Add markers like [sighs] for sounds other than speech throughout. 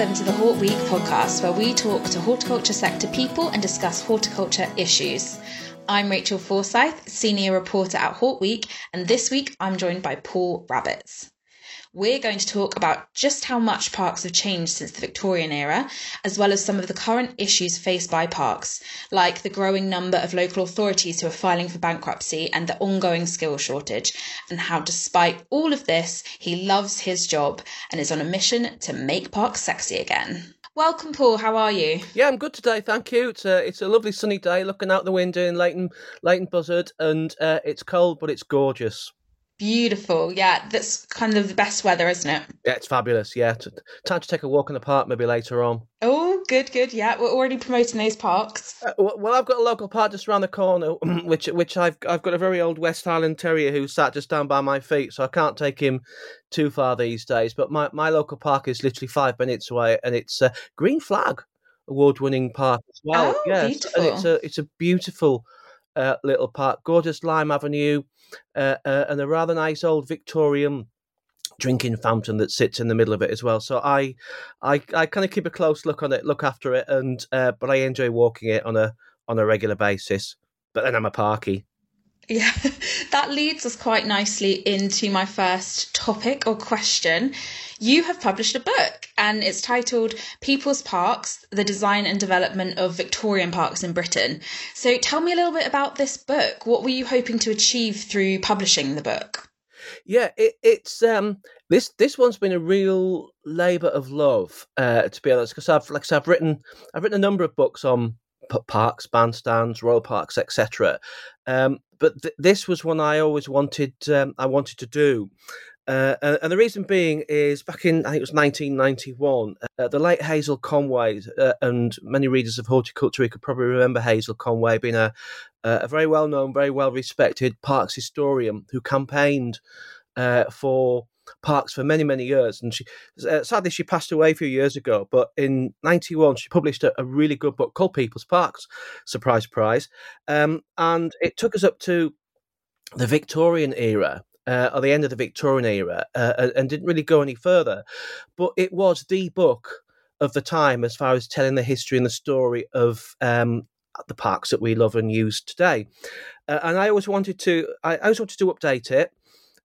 Welcome to the Hort Week podcast, where we talk to horticulture sector people and discuss horticulture issues. I'm Rachel Forsyth, senior reporter at Hort Week, and this week I'm joined by Paul Rabbitts. We're going to talk about just how much parks have changed since the Victorian era, as well as some of the current issues faced by parks, like the growing number of local authorities who are filing for bankruptcy and the ongoing skill shortage, and how, despite all of this, he loves his job and is on a mission to make parks sexy again. Welcome, Paul. How are you? Yeah, I'm good today, thank you. It's a, it's a lovely sunny day, looking out the window in Leighton, Leighton Buzzard, and uh, it's cold, but it's gorgeous. Beautiful. Yeah, that's kind of the best weather, isn't it? Yeah, it's fabulous. Yeah, time to take a walk in the park maybe later on. Oh, good, good. Yeah, we're already promoting those parks. Uh, well, I've got a local park just around the corner, [clears throat] which which I've I've got a very old West Highland Terrier who sat just down by my feet, so I can't take him too far these days. But my, my local park is literally five minutes away, and it's a Green Flag award-winning park as well. Oh, yes, beautiful. and it's a it's a beautiful uh, little park, gorgeous lime avenue, uh, uh, and a rather nice old Victorian drinking fountain that sits in the middle of it as well. So I, I, I kind of keep a close look on it, look after it, and uh, but I enjoy walking it on a on a regular basis. But then I'm a parky. Yeah, [laughs] that leads us quite nicely into my first topic or question. You have published a book and it's titled People's Parks The Design and Development of Victorian Parks in Britain. So tell me a little bit about this book. What were you hoping to achieve through publishing the book? Yeah, it, it's um this this one's been a real labour of love, uh, to be honest, because I've like I've written I've written a number of books on parks, bandstands, royal parks, etc. Um, but th- this was one I always wanted um, I wanted to do. Uh, and, the reason being is back in I think it was 1991, uh, the late Hazel Conway, uh, and many readers of horticulture could probably remember Hazel Conway being a a very well known, very well respected parks historian who campaigned uh, for parks for many many years and she uh, sadly she passed away a few years ago but in 91 she published a, a really good book called people's parks surprise prize, um, and it took us up to the victorian era uh, or the end of the victorian era uh, and, didn't really go any further but it was the book of the time as far as telling the history and the story of um, the parks that we love and use today. Uh, and I always wanted to, I always wanted to update it.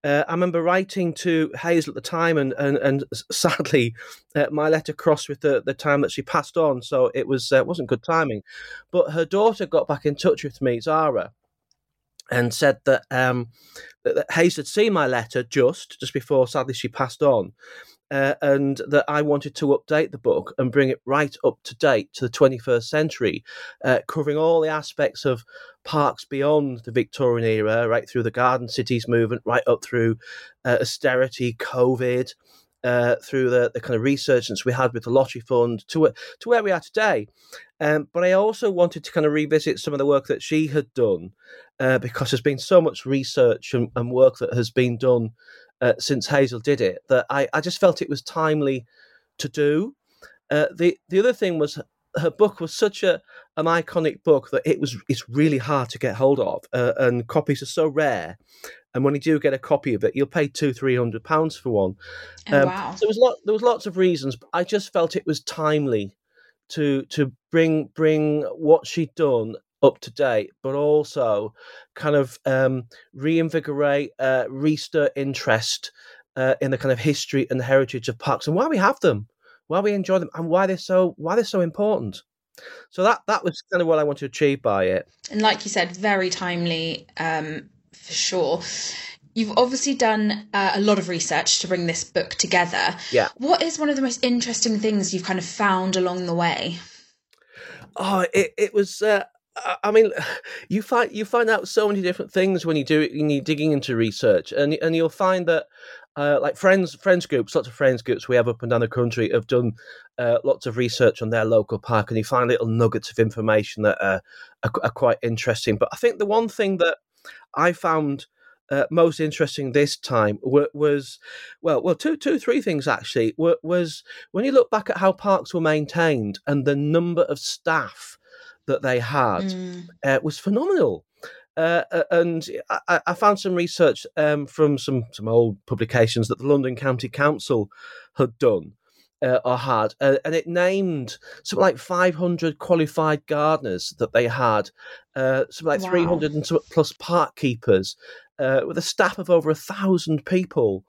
Uh, I remember writing to Hazel at the time, and and, and sadly, uh, my letter crossed with the, the time that she passed on, so it was uh, wasn't good timing. But her daughter got back in touch with me, Zara, and said that um, that, that Hazel had seen my letter just just before, sadly, she passed on, uh, and that I wanted to update the book and bring it right up to date to the 21st century, uh, covering all the aspects of parks beyond the Victorian era, right through the Garden Cities movement, right up through uh, austerity, COVID. Uh, through the, the kind of resurgence we had with the lottery fund to to where we are today, um, but I also wanted to kind of revisit some of the work that she had done, uh, because there's been so much research and, and work that has been done uh, since Hazel did it that I, I just felt it was timely to do. Uh, the the other thing was her book was such a an iconic book that it was it's really hard to get hold of, uh, and copies are so rare. And when you do get a copy of it, you'll pay two three hundred pounds for one. Oh, um, wow! So there was lot there was lots of reasons, but I just felt it was timely to to bring bring what she'd done up to date, but also kind of um, reinvigorate, uh, restir interest uh, in the kind of history and heritage of parks and why we have them, why we enjoy them, and why they're so why they're so important. So that that was kind of what I wanted to achieve by it. And like you said, very timely um, for sure. You've obviously done uh, a lot of research to bring this book together. Yeah. What is one of the most interesting things you've kind of found along the way? Oh, it, it was. Uh, I mean, [sighs] you find you find out so many different things when you do when you're digging into research, and and you'll find that uh, like friends friends groups, lots of friends groups we have up and down the country have done uh, lots of research on their local park, and you find little nuggets of information that are, are, are quite interesting. But I think the one thing that I found uh, most interesting this time was well, well, two, two, three things actually. Was when you look back at how parks were maintained and the number of staff that they had mm. uh, was phenomenal. Uh, and I, I, found some research um, from some some old publications that the London County Council had done, uh, are had, uh, and it named something like 500 qualified gardeners that they had, uh, something like wow. 300 and plus park keepers, uh, with a staff of over a thousand people.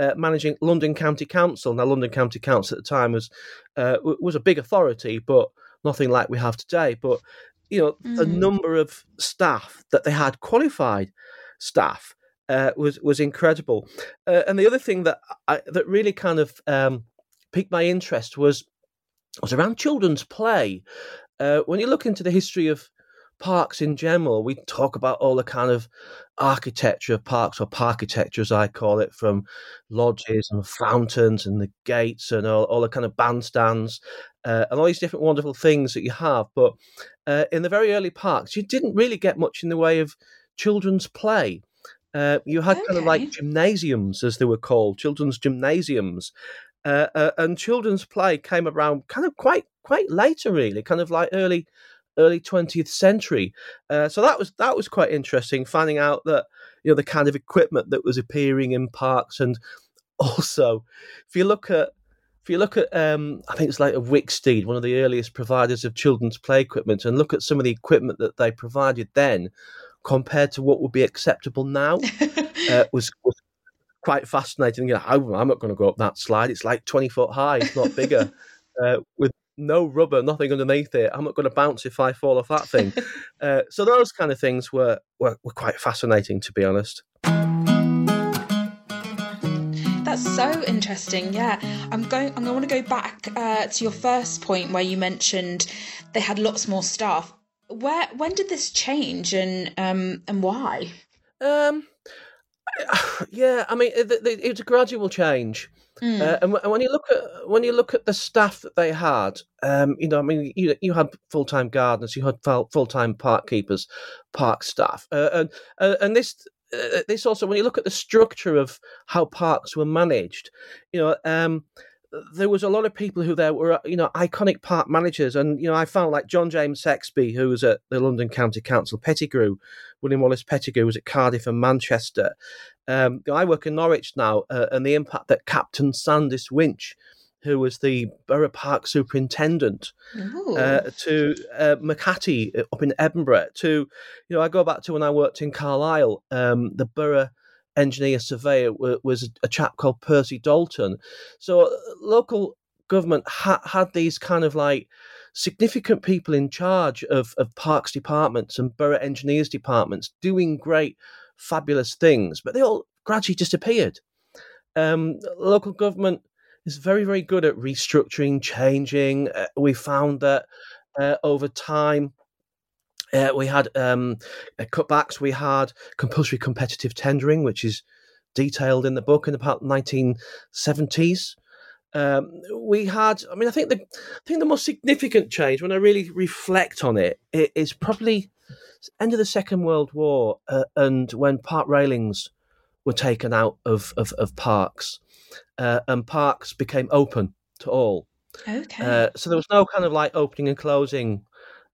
Uh, managing London County Council. Now, London County Council at the time was uh, was a big authority, but nothing like we have today. But you know, mm. the number of staff that they had, qualified staff, uh, was was incredible. Uh, and the other thing that I, that really kind of um, piqued my interest was was around children's play. Uh, when you look into the history of parks in general, we talk about all the kind of architecture of parks, or parkitecture as I call it, from lodges and fountains and the gates and all, all the kind of bandstands uh, and all these different wonderful things that you have. But uh, in the very early parks, you didn't really get much in the way of children's play. Uh, you had okay. kind of like gymnasiums, as they were called, children's gymnasiums, uh, uh, and children's play came around kind of quite quite later, really, kind of like early early twentieth century. Uh, so that was that was quite interesting, finding out that you know the kind of equipment that was appearing in parks, and [laughs] also if you look at if you look at, um, I think it's like a Wicksteed, one of the earliest providers of children's play equipment, and look at some of the equipment that they provided then, compared to what would be acceptable now, [laughs] uh, was, was quite fascinating. You know, I'm not going to go up that slide. It's like 20 foot high, if not bigger, [laughs] uh, with no rubber, nothing underneath it. I'm not going to bounce if I fall off that thing. [laughs] uh, so those kind of things were, were, were quite fascinating, to be honest. That's so interesting. Yeah, I'm going. I'm going to go back uh, to your first point where you mentioned they had lots more staff. Where when did this change and um and why? Um, [sighs] yeah, I mean it, it, it's a gradual change. Mm. Uh, and when you look at when you look at the staff that they had, um, you know, I mean, you you had full time gardeners, you had full time park keepers, park staff, uh, and uh, and this uh, this also when you look at the structure of how parks were managed, you know, um, there was a lot of people who there were, you know, iconic park managers, and you know, I found like John James Sexby, who was at the London County Council, Pettigrew, William Wallace Pettigrew was at Cardiff and Manchester. Um, I work in Norwich now, uh, and the impact that Captain Sandys Winch who was the borough park superintendent, uh, to uh, uh, up in Edinburgh, to, you know, I go back to when I worked in Carlisle, um, the borough engineer surveyor was a chap called Percy Dalton. So uh, local government ha- had these kind of like significant people in charge of, of parks departments and borough engineers departments doing great, fabulous things, but they all gradually disappeared. Um, local government is very, very good at restructuring, changing. Uh, we found that uh, over time, uh, we had um, uh, cutbacks. We had compulsory competitive tendering, which is detailed in the book in about 1970s. Um, we had, I mean, I think the, I think the most significant change, when I really reflect on it, it is probably end of the Second World War uh, and when park railings were taken out of, of, of parks uh, and parks became open to all. Okay. Uh, so there was no kind of like opening and closing,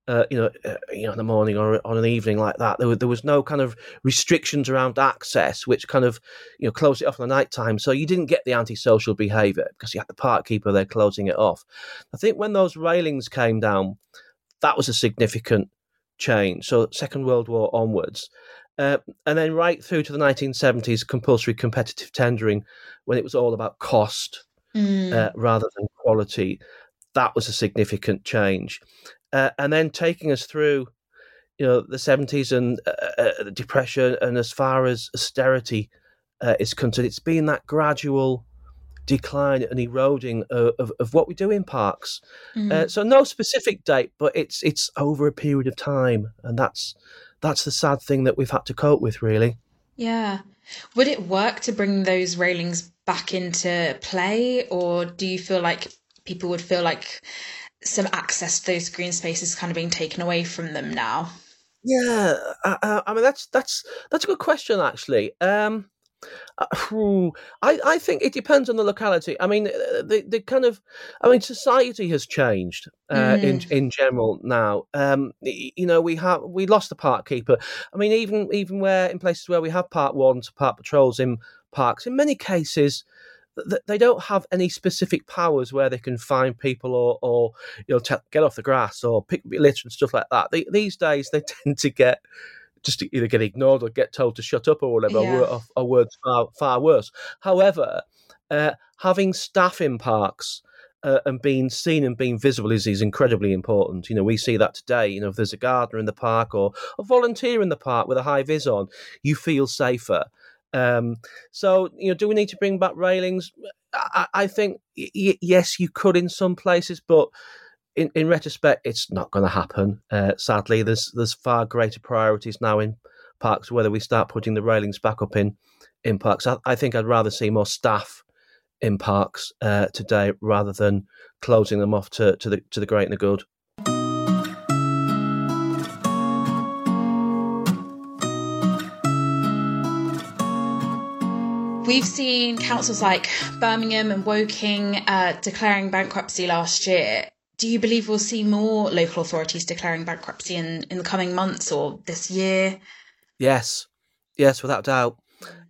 uh, you know, uh, you know, in the morning or on an evening like that. There, was, there was no kind of restrictions around access, which kind of, you know, closed it off in the night time. So you didn't get the antisocial behaviour because you had the park keeper there closing it off. I think when those railings came down, that was a significant change. So Second World War onwards. Uh, and then right through to the 1970s, compulsory competitive tendering, when it was all about cost mm. uh, rather than quality. That was a significant change. Uh, and then taking us through, you know, the 70s and uh, uh, the depression, and as far as austerity uh, is concerned, it's been that gradual decline and eroding of, of, of what we do in parks. Mm. so no specific date, but it's it's over a period of time, and that's that's the sad thing that we've had to cope with, really. Yeah. Would it work to bring those railings back into play, or do you feel like people would feel like some access to those green spaces kind of being taken away from them now? Yeah, I, I mean that's that's that's a good question actually. Um, uh, I, I think it depends on the locality. I mean, uh, the, the kind of, I mean, society has changed uh, mm. in in general now. Um, you know, we have we lost the park keeper. I mean, even even where in places where we have park to park patrols in parks, in many cases, they don't have any specific powers where they can find people or, or you know, t- get off the grass or pick up litter and stuff like that. They, these days, they [laughs] tend to get just to either get ignored or get told to shut up or whatever, yeah. or, or, words far far worse. However, uh, having staff in parks. Uh, and being seen and being visible is, is incredibly important. You know, we see that today. You know, if there's a gardener in the park or a volunteer in the park with a high vis on, you feel safer. Um, so, you know, do we need to bring back railings? I, I think y- yes, you could in some places, but in, in retrospect, it's not going to happen. Uh, sadly, there's there's far greater priorities now in parks. Whether we start putting the railings back up in in parks, I, I think I'd rather see more staff in parks uh, today rather than closing them off to, to the to the great and the good. We've seen councils like Birmingham and Woking uh, declaring bankruptcy last year. Do you believe we'll see more local authorities declaring bankruptcy in, in the coming months or this year? Yes, yes, without doubt.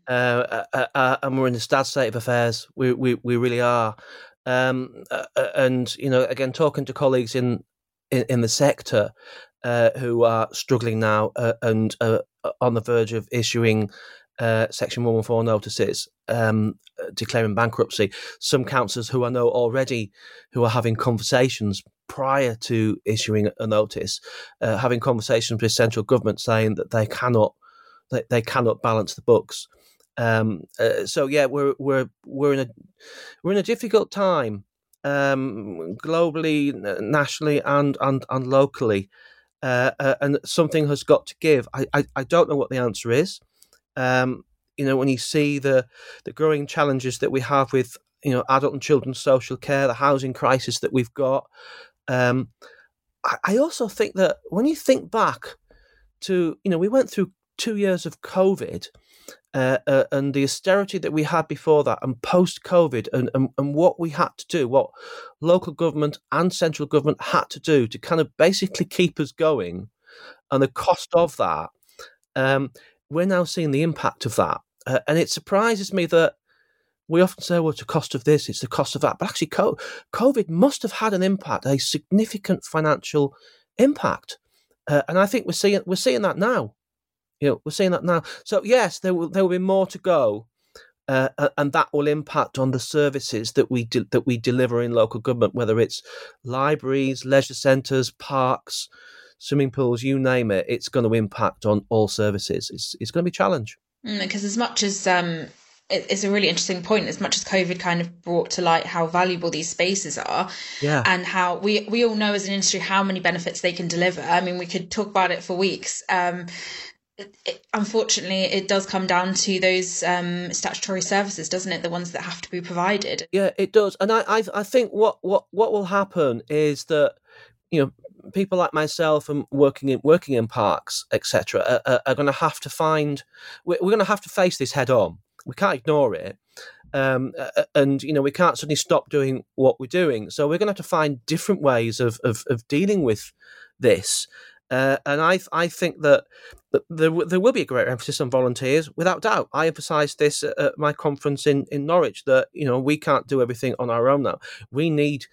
Uh, uh, uh, uh and we're in a sad state of affairs. We we, we really are. Um, uh, uh, and you know, again, talking to colleagues in in, in the sector who are struggling now and on the verge of issuing uh, Section 114 notices um, declaring bankruptcy. Some councillors who I know already who are having conversations prior to issuing a notice, uh, having conversations with central government saying that they cannot they, they cannot balance the books. Um, uh, so yeah, we're we're we're in a we're in a difficult time um, globally, nationally, and and and locally. Uh, uh, and something has got to give. I, I, I don't know what the answer is. Um, you know, when you see the the growing challenges that we have with you know adult and children's social care, the housing crisis that we've got. Um, I, I also think that when you think back to you know we went through two years of COVID. Uh, uh, and the austerity that we had before that and post COVID and, and, and what we had to do, what local government and central government had to do to kind of basically keep us going and the cost of that, um, we're now seeing the impact of that. Uh, and it surprises me that we often say, well, it's the cost of this, it's the cost of that. But actually, COVID must have had an impact, a significant financial impact. Uh, and I think we're seeing we're seeing that now. You know, we're seeing that now. So yes, there will there will be more to go, uh, and that will impact on the services that we de- that we deliver in local government, whether it's libraries, leisure centres, parks, swimming pools, you name it, it's going to impact on all services. It's, it's going to be a challenge. Because mm, as much as um, it, it's a really interesting point, as much as COVID kind of brought to light how valuable these spaces are, yeah, and how we we all know as an industry how many benefits they can deliver. I mean, we could talk about it for weeks. Um, it, it, unfortunately, it does come down to those um, statutory services, doesn't it? The ones that have to be provided. Yeah, it does, and I, I, I think what, what, what will happen is that you know people like myself and working in working in parks, etc., are, are going to have to find. We're, we're going to have to face this head on. We can't ignore it. Um, and you know we can't suddenly stop doing what we're doing. So we're going to have to find different ways of of, of dealing with this. Uh, and I I think that there there will be a greater emphasis on volunteers, without doubt. I emphasised this at my conference in in Norwich that you know we can't do everything on our own now. We need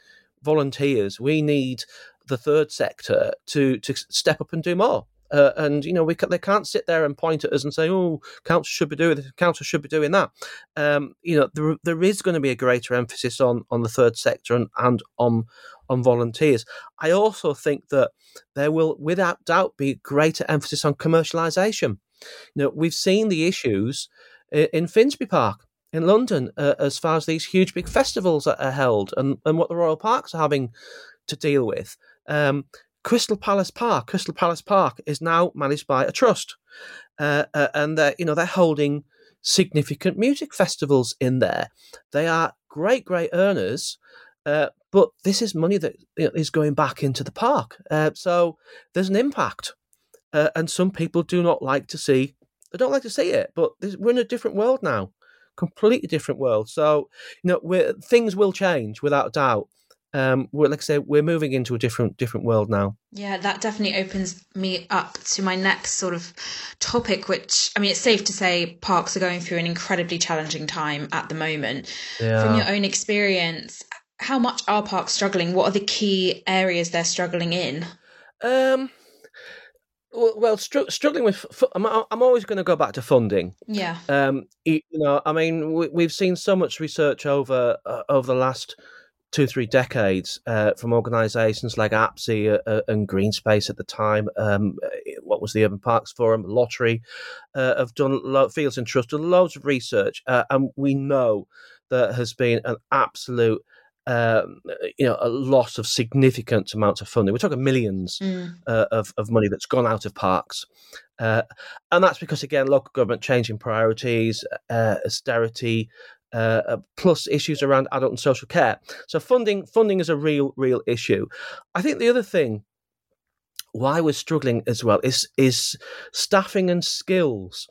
volunteers. We need the third sector to to step up and do more. Uh, and you know we they can't sit there and point at us and say, "Oh, council should be doing this, council should be doing that." Um, you know, there there is going to be a greater emphasis on on the third sector and, and on on volunteers. I also think that there will, without doubt, be greater emphasis on commercialisation. You know, we've seen the issues in Finsbury Park in London uh, as far as these huge big festivals are held and, and what the Royal Parks are having to deal with. Um, Crystal Palace Park, Crystal Palace Park is now managed by a trust, uh, uh, and they're, you know they're holding significant music festivals in there. They are great, great earners, uh, but this is money that you know, is going back into the park. Uh, so there's an impact, uh, and some people do not like to see. They don't like to see it, but this, we're in a different world now, completely different world. So you know, things will change without doubt um, we're, like I say, we're moving into a different different world now. Yeah, that definitely opens me up to my next sort of topic, which I mean, it's safe to say parks are going through an incredibly challenging time at the moment. Yeah. From your own experience, how much are parks struggling? What are the key areas they're struggling in? Um, well, well str- struggling with. F- I'm, I'm always going to go back to funding. Yeah. Um, you, you know, I mean, we, have seen so much research over uh, over the last two three decades uh, from organisations like APSE uh, uh, and Greenspace at the time. Um, what was the Urban Parks Forum? Lottery uh, have done lo- Fields and Trust done loads of research, uh, and we know there has been an absolute um, you know, a loss of significant amounts of funding. We're talking millions mm. uh, of, of money that's gone out of parks. Uh, and that's because, again, local government changing priorities, uh, austerity, uh, uh, plus issues around adult and social care. So funding funding is a real, real issue. I think the other thing why we're struggling as well is is staffing and skills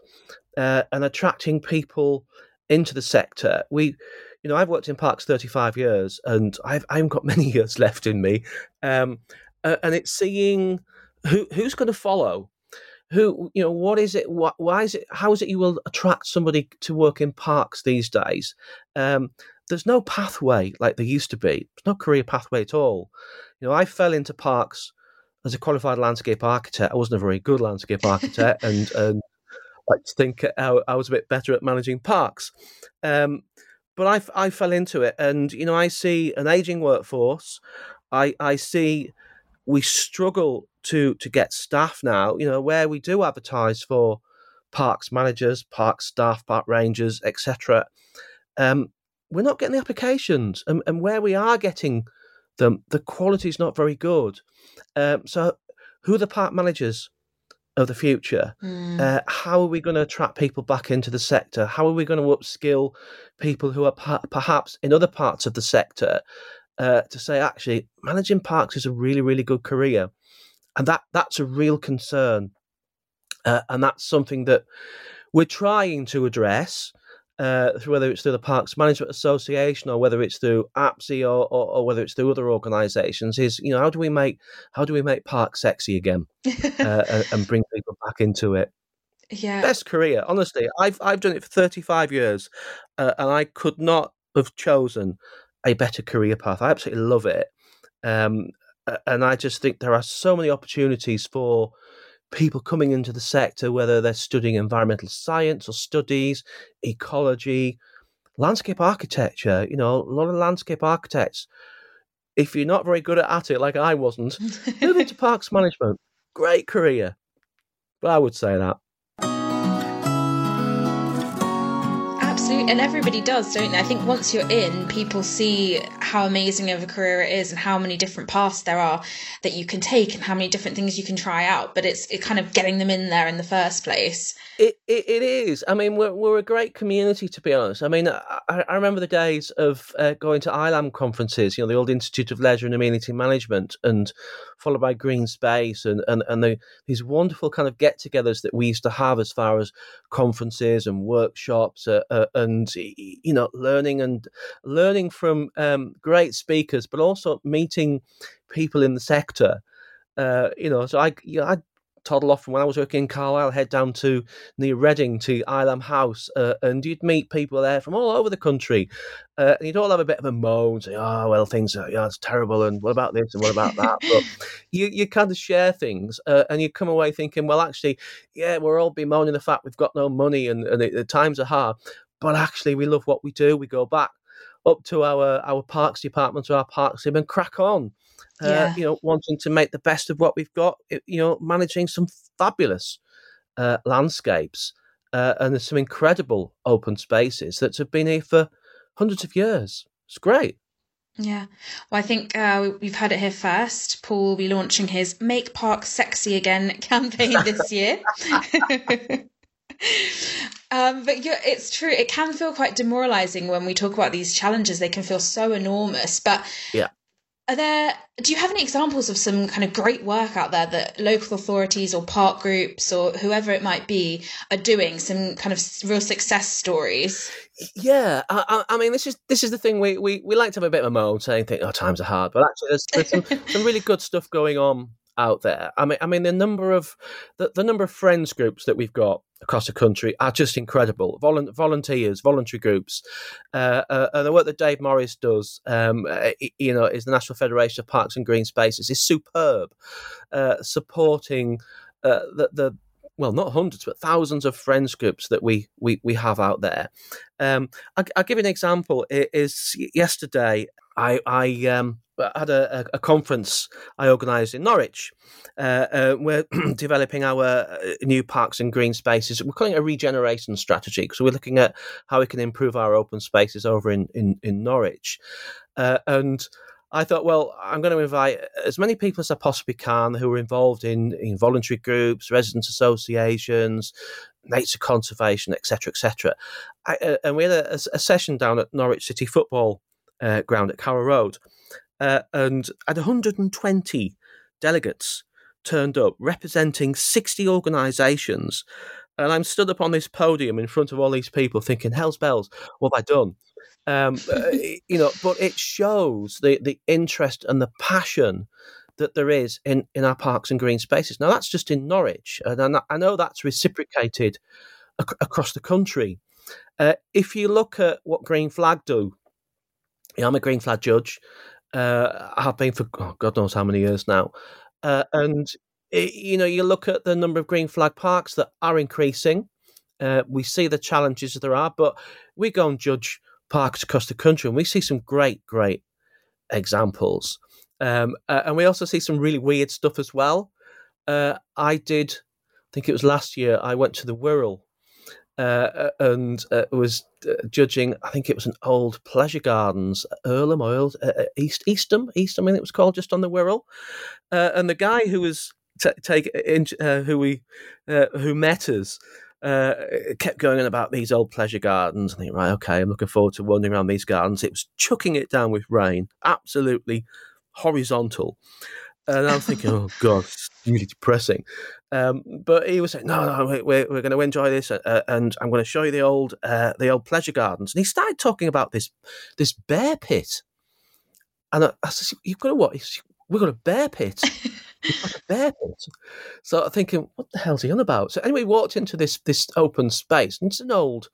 uh, and attracting people into the sector. We you know, I've worked in parks 35 years and I've, I haven't got [laughs] many years left in me. Um, uh, and it's seeing who who's going to follow who you know what is it what, why is it how is it you will attract somebody to work in parks these days? Um, there's no pathway like there used to be. There's no career pathway at all. You know i fell into parks as a qualified landscape architect. I wasn't a very good landscape architect [laughs] and and I like to think I, I was a bit better at managing parks. Um, but I, I fell into it, and you know, I see an aging workforce. I I see we struggle to to get staff now. You know, where we do advertise for parks managers, park staff, park rangers, etc. Um, we're not getting the applications, and, and where we are getting them, the quality is not very good. Um, so, who are the park managers? of the future. Mm. Uh, how are we going to attract people back into the sector? How are we going to upskill people who are perhaps in other parts of the sector uh, to say, actually, managing parks is a really, really good career, and that that's a real concern, uh, and that's something that we're trying to address uh, whether it's through the Parks Management Association or whether it's through APSE or, or, or, whether it's through other organisations, is you know how do we make how do we make parks sexy again [laughs] uh, and, bring people back into it. Yeah, best career. Honestly, I've I've done it for thirty five years, uh, and I could not have chosen a better career path. I absolutely love it, um, and I just think there are so many opportunities for people coming into the sector, whether they're studying environmental science or studies, ecology, landscape architecture. You know, a lot of landscape architects, if you're not very good at it, like I wasn't, move into [laughs] parks management. Great career. But I would say that. And everybody does, don't they? I think once you're in, people see how amazing of a career it is and how many different paths there are that you can take and how many different things you can try out. But it's it kind of getting them in there in the first place. It it, it is. I mean, we're we're a great community to be honest. I mean, I, I remember the days of uh, going to ILAM conferences. You know, the old Institute of Leisure and Amenity Management, and followed by Greenspace, and and and the, these wonderful kind of get-togethers that we used to have as far as conferences and workshops, uh, uh, and you know, learning and learning from um, great speakers, but also meeting people in the sector. Uh, you know, so I, you know, I toddle off from when I was working in Carlisle, head down to near Reading to ILAM House, uh, and you'd meet people there from all over the country, uh, and you'd all have a bit of a moan, say, "Oh, well, things are, yeah, it's terrible," and what about this and what about that? but [laughs] you you kind of share things, uh, and you come away thinking, well, actually, yeah, we're all bemoaning the fact we've got no money and, and it, the times are hard, but actually, we love what we do. We go back up to our our parks department or our parks team and crack on. Uh, yeah. You know, wanting to make the best of what we've got. You know, managing some fabulous uh, landscapes uh, and there's some incredible open spaces that have been here for hundreds of years. It's great. Yeah. Well, I think uh, we've had it here first. Paul will be launching his Make Park Sexy Again [laughs] campaign this year. [laughs] Um, but it's true. It can feel quite demoralizing when we talk about these challenges. They can feel so enormous. But yeah. Are there do you have any examples of some kind of great work out there that local authorities or park groups or whoever it might be are doing some kind of real success stories? Yeah i, I mean this is this is the thing we, we we like to have a bit of a moan saying think oh times are hard but actually there's, there's some, [laughs] some really good stuff going on out there. I mean, I mean, the number of the, the number of friends groups that we've got across the country are just incredible. Volu- volunteers, voluntary groups, uh, uh, and the work that Dave Morris does, um, uh, you know, is the National Federation of Parks and Green Spaces is superb, uh, supporting uh, the the well, not hundreds, but thousands of friends groups that we we, we have out there. Um, I, will give you an example. It is yesterday I I um, had a, a, conference I organised in Norwich. Uh, uh, we're [clears throat] developing our uh, new parks and green spaces. We're calling it a regeneration strategy because we're looking at how we can improve our open spaces over in in, in Norwich. Uh, and I thought, well, I'm going to invite as many people as I possibly can who are involved in, in voluntary groups, residents associations, nature conservation, etc., etc. Uh, and we had a, a, session down at Norwich City Football uh, ground at Carrow Road, uh, and had 120 delegates turned up representing 60 organisations. And I'm stood up on this podium in front of all these people thinking, hell's bells, what have I done? Um, uh, you know, but it shows the, the interest and the passion that there is in, in our parks and green spaces. Now, that's just in Norwich, and I know that's reciprocated ac- across the country. Uh, if you look at what Green Flag do, I'm a Green Flag judge, uh, I have been for oh, God knows how many years now. Uh, and you know, you look at the number of green flag parks that are increasing. Uh, we see the challenges there are, but we go and judge parks across the country, and we see some great, great examples. Um, uh, and we also see some really weird stuff as well. Uh, I did, I think it was last year. I went to the Wirral uh, and uh, was uh, judging. I think it was an old pleasure gardens, Earlham uh, uh, East Eastham, Eastham. I think it was called just on the Wirral. Uh, and the guy who was t- take in, who we who met us. Kept going on about these old pleasure gardens. I think, right, okay, I'm looking forward to wandering around these gardens. It was chucking it down with rain, absolutely horizontal. And I'm thinking, oh [laughs] God, it's really depressing. Um, but he was saying, no, no, we're, we're going to enjoy this, uh, and I'm going to show you the old uh, the old pleasure gardens. And he started talking about this this bear pit, and I, I said, "You've got a what? We've got a bear pit." [laughs] So I'm thinking, what the hell's he on about? So anyway, walked into this this open space, and it's an old,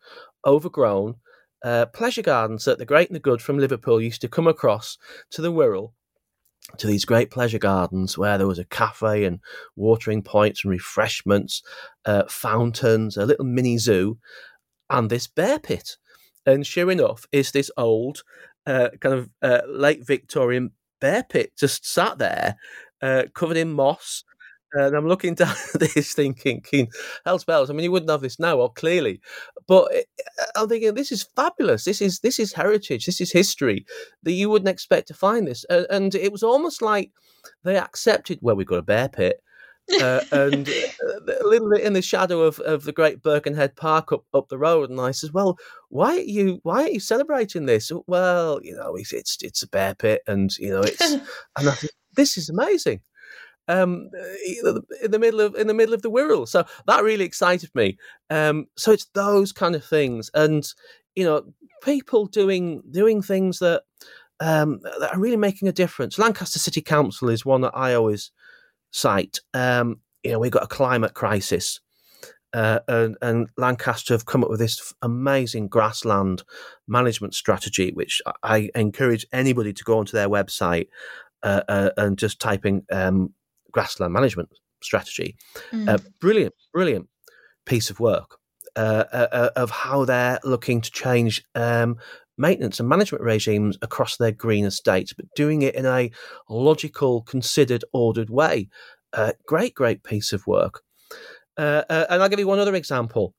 overgrown uh, pleasure gardens that the great and the good from Liverpool used to come across to the Wirral to these great pleasure gardens where there was a cafe and watering points and refreshments, uh, fountains, a little mini zoo, and this bear pit. And sure enough, is this old uh, kind of uh, late Victorian bear pit just sat there, uh, covered in moss, and I'm looking down [laughs] at this thinking, hell's bells. I mean, you wouldn't have this now, or clearly, but I'm thinking this is fabulous. This is this is heritage. This is history that you wouldn't expect to find this. And it was almost like they accepted. Well, we've got a bear pit. uh, and [laughs] uh, a little bit in the shadow of, of the great Birkenhead Park up, up the road, and I says, "Well, why are you why are you celebrating this?" Well, you know, it's it's, it's a bear pit, and you know, it's [laughs] and I think this is amazing um, in the middle of in the middle of the Wirral. So that really excited me. Um, so it's those kind of things, and you know, people doing doing things that um, that are really making a difference. Lancaster City Council is one that I always cite. Um, you know, we've got a climate crisis. Uh, and, and, Lancaster have come up with this amazing grassland management strategy, which I encourage anybody to go onto their website uh, uh, and just typing um, grassland management strategy. Mm. Uh, brilliant, brilliant piece of work uh, uh, uh, of how they're looking to change um, maintenance and management regimes across their green estates, but doing it in a logical, considered, ordered way. Uh, great, great piece of work. Uh, and I'll give you one other example.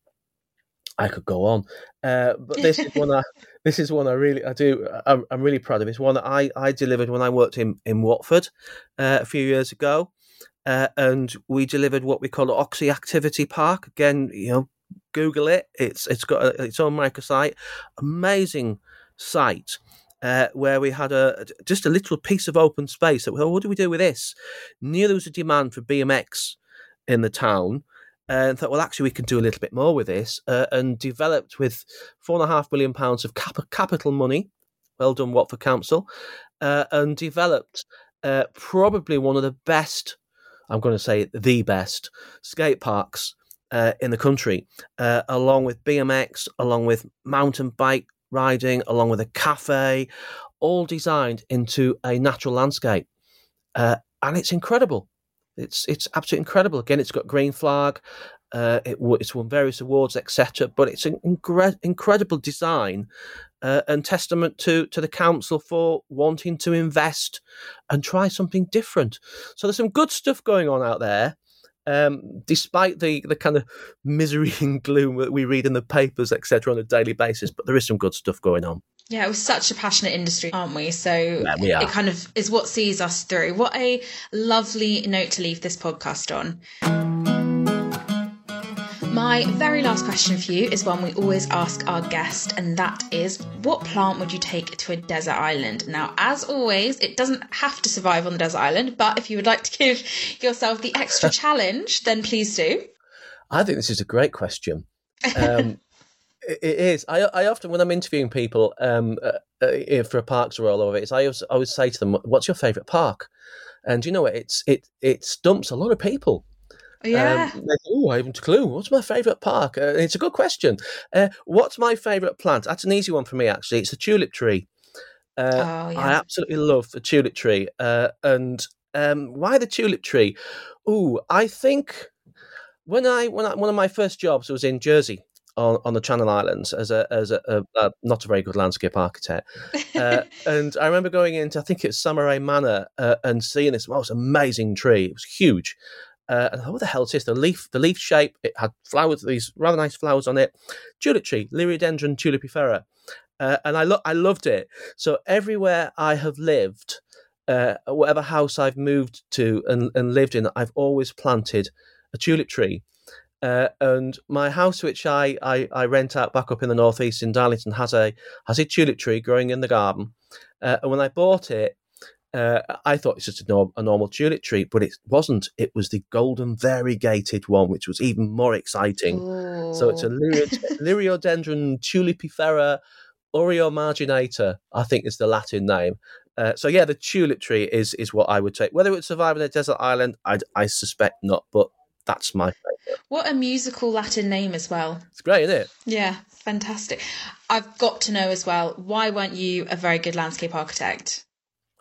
I could go on, but this is one I [laughs] this is one I really I do I'm, I'm, really proud of. It's one that I, I delivered when I worked in in Watford a few years ago. Uh, and we delivered what we call Oxhey Activity Park. Again, you know, Google it. It's it's got a, its own microsite. Amazing site. uh, where we had a just a little piece of open space. That well, what do we do with this? Knew there was a demand for BMX in the town, and thought, well, actually, we can do a little bit more with this, uh, and developed with four and a half million pounds of cap- capital money. Well done, Watford Council, uh, and developed uh, probably one of the best. I'm going to say the best skate parks uh, in the country, uh, along with BMX, along with mountain bike riding, along with a cafe, all designed into a natural landscape, uh, and it's incredible. It's it's absolutely incredible. Again, it's got green flag. Uh, it, it's won various awards, etc. But it's an incre- incredible design uh, and testament to to the council for wanting to invest and try something different. So there's some good stuff going on out there. Um, despite the, the kind of misery and gloom that we read in the papers, etc., on a daily basis, but there is some good stuff going on. Yeah, it was such a passionate industry, aren't we? So yeah, we it kind of is what sees us through. What a lovely note to leave this podcast on. My very last question for you is one we always ask our guest, and that is what plant would you take to a desert island? Now, as always, it doesn't have to survive on the desert island, but if you would like to give yourself the extra [laughs] challenge, then please do. I think this is a great question. Um, [laughs] it is. I, I often, when I'm interviewing people um, uh, uh, for a parks role or it, I always, I always say to them, "What's your favourite park?" And you know what? It's it it stumps a lot of people. Yeah. Um, oh, I haven't a clue. What's my favourite park? Uh, it's a good question. Uh, what's my favourite plant? That's an easy one for me, actually. It's a tulip tree. Uh, oh, yeah. I absolutely love the tulip tree. Uh, and um, why the tulip tree? Oh, I think when I when I, one of my first jobs was in Jersey, on, on the Channel Islands as a as a, a, a not a very good landscape architect. Uh, [laughs] and I remember going into I think it's Samarès Manor uh, and seeing this most amazing tree. It was huge. Uh, and what the hell is this? The leaf, the leaf shape. It had flowers, these rather nice flowers on it. Tulip tree, Liriodendron tulipifera, uh, and I lo- I loved it. So everywhere I have lived, uh, whatever house I've moved to and, and lived in, I've always planted a tulip tree. Uh, and my house, which I, I, I, rent out back up in the northeast in Darlington, has a has a tulip tree growing in the garden. Uh, and when I bought it, uh, I thought it's just a, norm, a, normal tulip tree, but it wasn't. It was the golden variegated one, which was even more exciting. Ooh. So it's a [laughs] Liriodendron tulipifera marginata, I think is the Latin name. Uh, so yeah, the tulip tree is is what I would take. Whether it would survive in a desert island, I, I suspect not. But that's my favourite. What a musical Latin name as well. It's great, isn't it? Yeah, fantastic. I've got to know as well, why weren't you a very good landscape architect?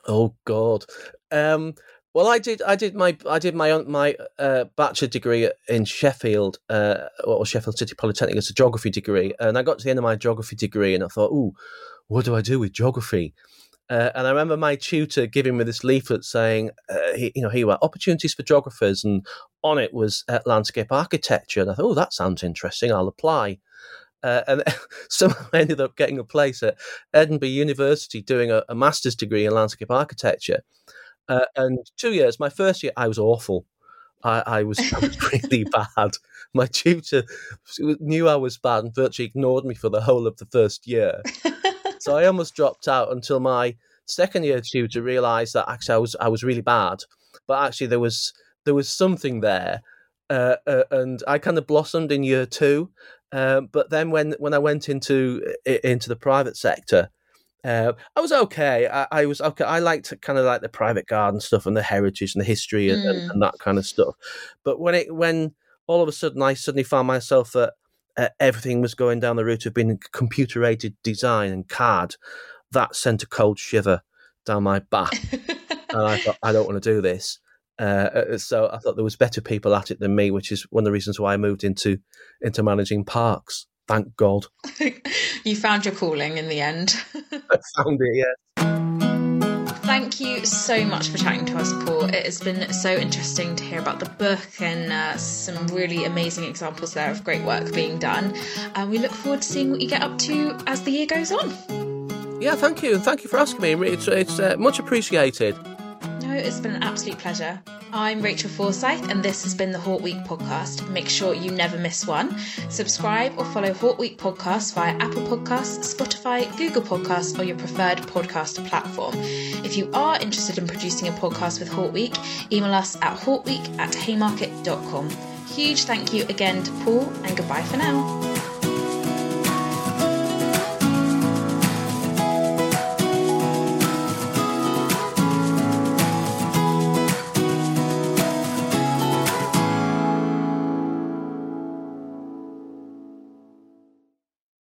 Oh God. Um, well, I did. I did my. I did my my uh, bachelor degree in Sheffield, uh, or Sheffield City Polytechnic as a geography degree, and I got to the end of my geography degree, and I thought, "Ooh, what do I do with geography?" Uh, and I remember my tutor giving me this leaflet saying, uh, he, you know, here were opportunities for geographers, and on it was uh, landscape architecture. And I thought, oh, that sounds interesting. I'll apply. Uh, and [laughs] somehow I ended up getting a place at Edinburgh University doing a, a master's degree in landscape architecture. Uh, and two years, my first year, I was awful. I, was, I was [laughs] really bad. My tutor knew I was bad and virtually ignored me for the whole of the first year. So I almost dropped out until my second year tutor realised that actually I was I was really bad, but actually there was there was something there, uh, uh, and I kind of blossomed in year two. Um, but then when when I went into into the private sector, uh, I was okay. I, I, was okay. I liked kind of like the private garden stuff and the heritage and the history and, mm. and, and, that kind of stuff. But when it when all of a sudden I suddenly found myself that uh, everything was going down the route of being computer aided design and CAD, that sent a cold shiver down my back. and I thought, I don't want to do this. Uh, uh, so I thought there was better people at it than me, which is one of the reasons why I moved into into managing parks. Thank God. [laughs] you found your calling in the end. [laughs] I found it, yeah. Thank you so much for chatting to us, Paul. It has been so interesting to hear about the book and uh, some really amazing examples there of great work being done. And we look forward to seeing what you get up to as the year goes on. Yeah, thank you. And thank you for asking me. It's, it's uh, much appreciated. It's been an absolute pleasure. I'm Rachel Forsyth, and this has been the Hort Week podcast. Make sure you never miss one. Subscribe or follow Hort Week podcast via Apple Podcasts, Spotify, Google Podcasts, or your preferred podcast platform. If you are interested in producing a podcast with Hort Week, email us at hortweek at haymarket.com. Huge thank you again to Paul, and goodbye for now.